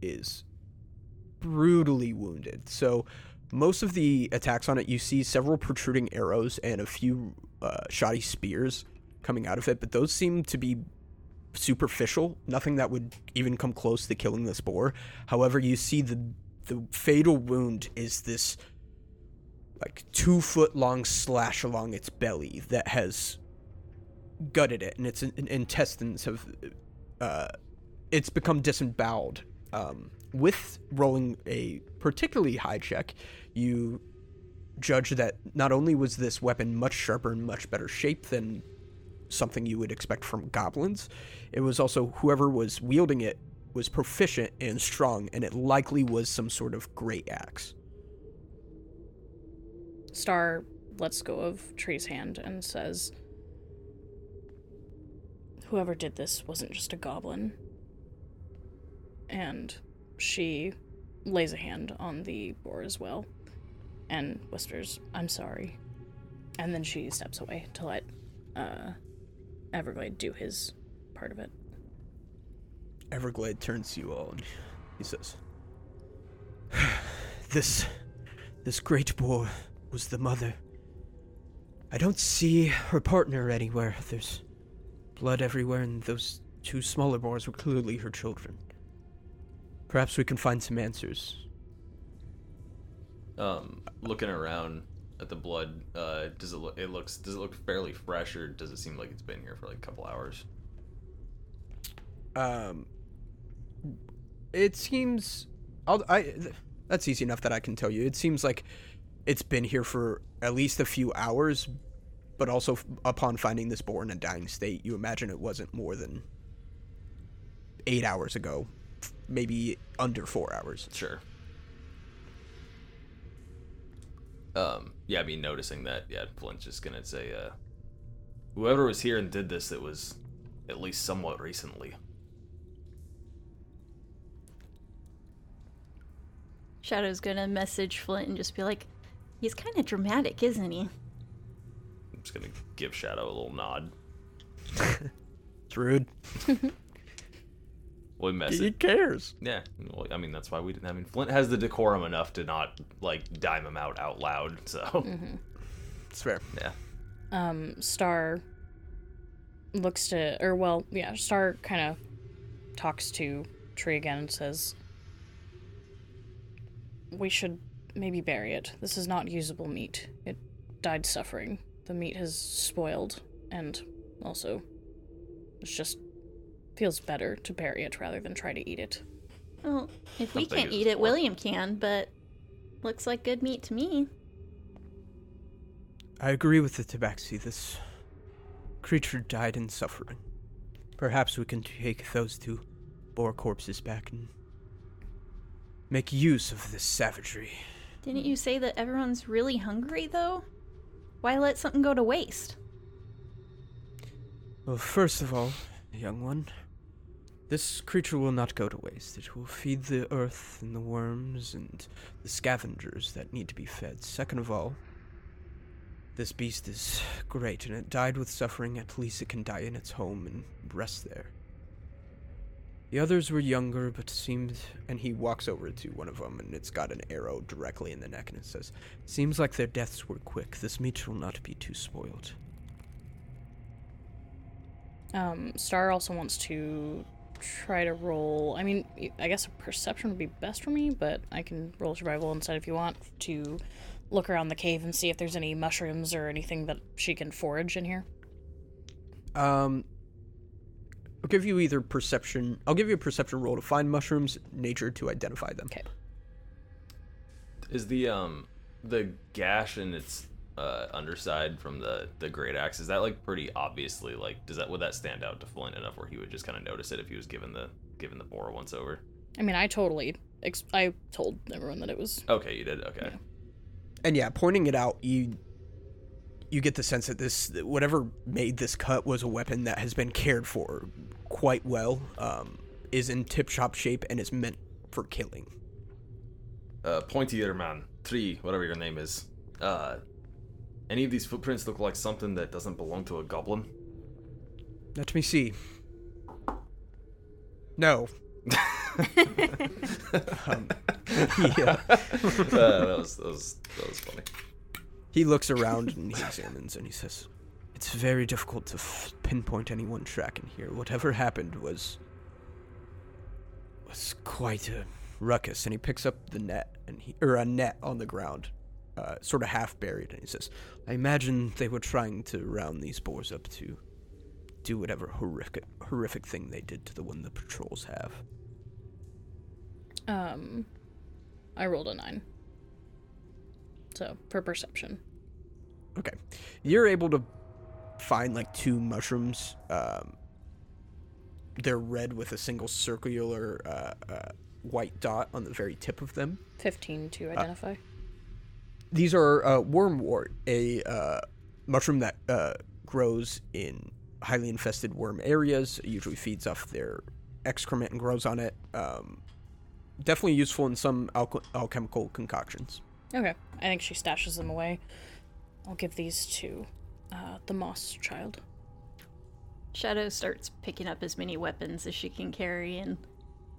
is brutally wounded. So most of the attacks on it you see several protruding arrows and a few uh, shoddy spears coming out of it, but those seem to be superficial, nothing that would even come close to killing this boar. However, you see the the fatal wound is this like two foot long slash along its belly that has gutted it, and its intestines have uh, it's become disemboweled. Um, with rolling a particularly high check, you judge that not only was this weapon much sharper and much better shape than something you would expect from goblins, it was also whoever was wielding it was proficient and strong, and it likely was some sort of great axe. Star lets go of Tree's hand and says, Whoever did this wasn't just a goblin. And she lays a hand on the boar as well and whispers, I'm sorry. And then she steps away to let uh, Everglade do his part of it. Everglade turns to you all and he says, "This, this great boar was the mother. I don't see her partner anywhere. There's blood everywhere, and those two smaller boars were clearly her children. Perhaps we can find some answers. Um, looking around at the blood, uh, does it look? It looks. Does it look fairly fresh, or does it seem like it's been here for like a couple hours? Um, it seems, I'll, I, th- that's easy enough that I can tell you. It seems like it's been here for at least a few hours, but also f- upon finding this boar in a dying state, you imagine it wasn't more than eight hours ago, f- maybe under four hours. Sure. Um, yeah, I mean, noticing that, yeah, Flint's just gonna say, uh, whoever was here and did this, it was at least somewhat recently. Shadow's gonna message Flint and just be like, he's kind of dramatic, isn't he? I'm just gonna give Shadow a little nod. It's rude. We mess He message. cares. Yeah, well, I mean, that's why we didn't. I mean, Flint has the decorum enough to not like dime him out out loud. So It's fair. yeah. um, Star looks to, or well, yeah, Star kind of talks to Tree again and says, "We should maybe bury it. This is not usable meat. It died suffering. The meat has spoiled, and also, it just feels better to bury it rather than try to eat it." Well, if we can't eat it, William can, but looks like good meat to me. I agree with the tabaxi. This creature died in suffering. Perhaps we can take those two boar corpses back and make use of this savagery. Didn't you say that everyone's really hungry, though? Why let something go to waste? Well, first of all, young one, this creature will not go to waste. It will feed the earth and the worms and the scavengers that need to be fed. Second of all, this beast is great and it died with suffering. At least it can die in its home and rest there. The others were younger, but seemed. And he walks over to one of them, and it's got an arrow directly in the neck, and it says, Seems like their deaths were quick. This meat will not be too spoiled. Um, Star also wants to try to roll. I mean, I guess a perception would be best for me, but I can roll survival instead if you want to look around the cave and see if there's any mushrooms or anything that she can forage in here. Um, I'll give you either perception. I'll give you a perception roll to find mushrooms, nature to identify them. Okay. Is the um the gash in its uh underside from the the great axe is that like pretty obviously like does that would that stand out to Flint enough where he would just kind of notice it if he was given the given the boar once over? I mean, I totally. Ex- I told everyone that it was. Okay, you did. Okay. And yeah, pointing it out, you you get the sense that this whatever made this cut was a weapon that has been cared for quite well, um, is in tip top shape and is meant for killing. Uh, pointy ear man, three whatever your name is. Uh, any of these footprints look like something that doesn't belong to a goblin? Let me see. No. um, yeah. Uh, that was that was that was funny. He looks around and he examines and he says, "It's very difficult to f- pinpoint any one track in here. Whatever happened was was quite a ruckus." And he picks up the net and he or a net on the ground, uh, sort of half buried, and he says, "I imagine they were trying to round these boars up to do whatever horrific horrific thing they did to the one the patrols have." Um, I rolled a nine. So for perception. Okay. You're able to find like two mushrooms. Um, they're red with a single circular uh, uh, white dot on the very tip of them. 15 to identify. These are uh, wormwort, a uh, mushroom that uh, grows in highly infested worm areas. It usually feeds off their excrement and grows on it. Um, definitely useful in some alch- alchemical concoctions. Okay. I think she stashes them away. I'll give these to uh, the moss child. Shadow starts picking up as many weapons as she can carry and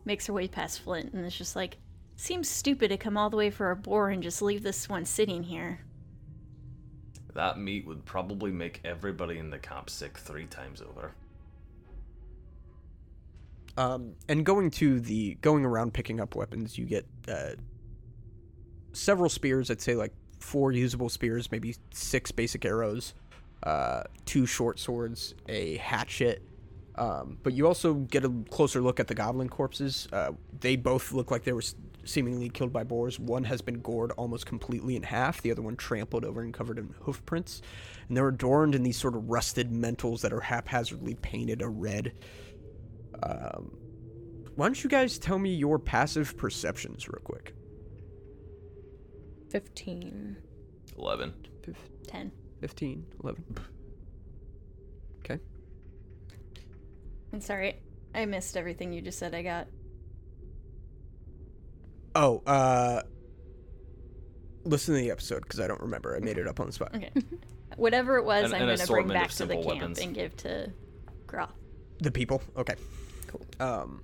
makes her way past Flint and is just like, seems stupid to come all the way for a boar and just leave this one sitting here. That meat would probably make everybody in the camp sick three times over. Um, and going to the going around picking up weapons, you get uh, several spears. I'd say like four usable spears, maybe six basic arrows, uh, two short swords, a hatchet. Um, but you also get a closer look at the goblin corpses. Uh, they both look like they were seemingly killed by boars. One has been gored almost completely in half. The other one trampled over and covered in hoof prints. And they're adorned in these sort of rusted mentals that are haphazardly painted a red. Um, why don't you guys tell me your passive perceptions real quick? 15. Eleven. 10. 15, 11. Okay. I'm sorry, I missed everything you just said I got. Oh, uh, listen to the episode because I don't remember. I made it up on the spot. Okay. Whatever it was, An- I'm an going to bring back to the camp weapons. and give to Groth. The people? Okay. Cool. Um,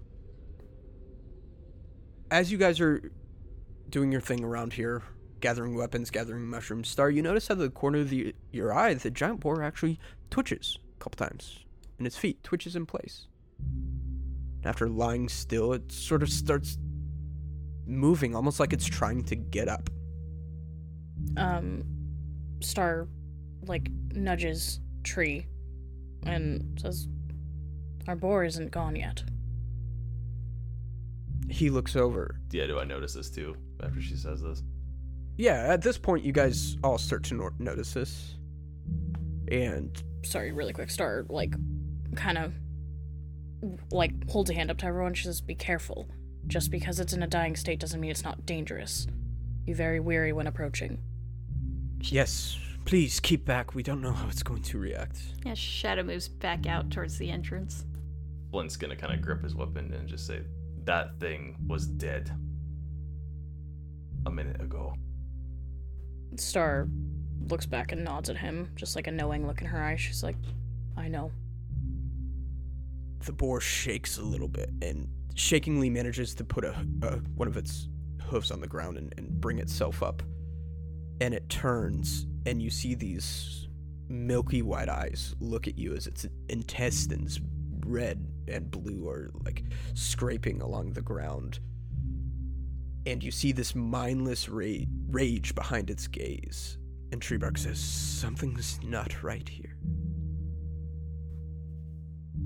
as you guys are doing your thing around here, gathering weapons, gathering mushrooms, Star, you notice out of the corner of the, your eye, the giant boar actually twitches a couple times, and its feet twitches in place. After lying still, it sort of starts moving, almost like it's trying to get up. Um, Star, like, nudges Tree and says, Our boar isn't gone yet. He looks over. Yeah, do I notice this too after she says this? Yeah, at this point, you guys all start to nor- notice this. And Sorry, really quick. Star, like, kind of, like, holds a hand up to everyone. She says, Be careful. Just because it's in a dying state doesn't mean it's not dangerous. Be very wary when approaching. yes, please keep back. We don't know how it's going to react. Yeah, Shadow moves back out towards the entrance. Flint's gonna kind of grip his weapon and just say, "That thing was dead a minute ago." Star looks back and nods at him, just like a knowing look in her eyes. She's like, I know. The boar shakes a little bit and shakingly manages to put a, a one of its hooves on the ground and, and bring itself up. And it turns, and you see these milky white eyes look at you as its intestines, red and blue, are like scraping along the ground. And you see this mindless ra- rage behind its gaze. And Treebark says, Something's not right here.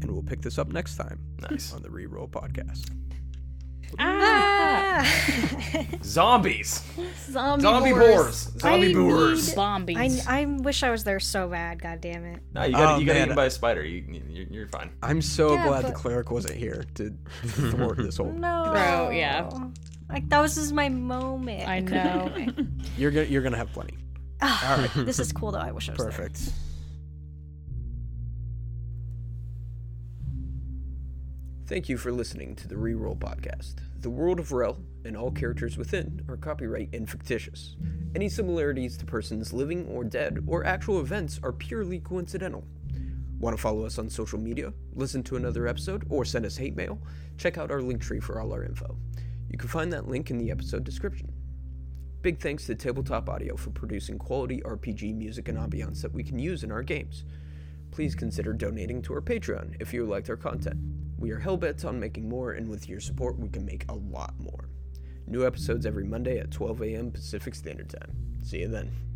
And we'll pick this up next time Nice. on the Reroll podcast. Ah! Zombies! Zombie, Zombie boars. boars! Zombie I boars! Zombies. I, I wish I was there so bad. God damn it. No, you got Oh, you got man. eaten by a spider. You, you, you're fine. I'm so Yeah, glad the cleric wasn't here to thwart this whole. No. Bro, yeah. Like that was just my moment. I know. You're gonna you're gonna have plenty. Ah, all right. this is cool though. I wish I was there. Perfect. Thank you for listening to the Reroll Podcast. The world of Rel and all characters within are copyright and fictitious. Any similarities to persons living or dead or actual events are purely coincidental. Want to follow us on social media, listen to another episode, or send us hate mail? Check out our link tree for all our info. You can find that link in the episode description. Big thanks to Tabletop Audio for producing quality RPG music and ambiance that we can use in our games. Please consider donating to our Patreon if you liked our content. We are hellbent on making more, and with your support, we can make a lot more. New episodes every Monday at 12 a.m. Pacific Standard Time. See you then.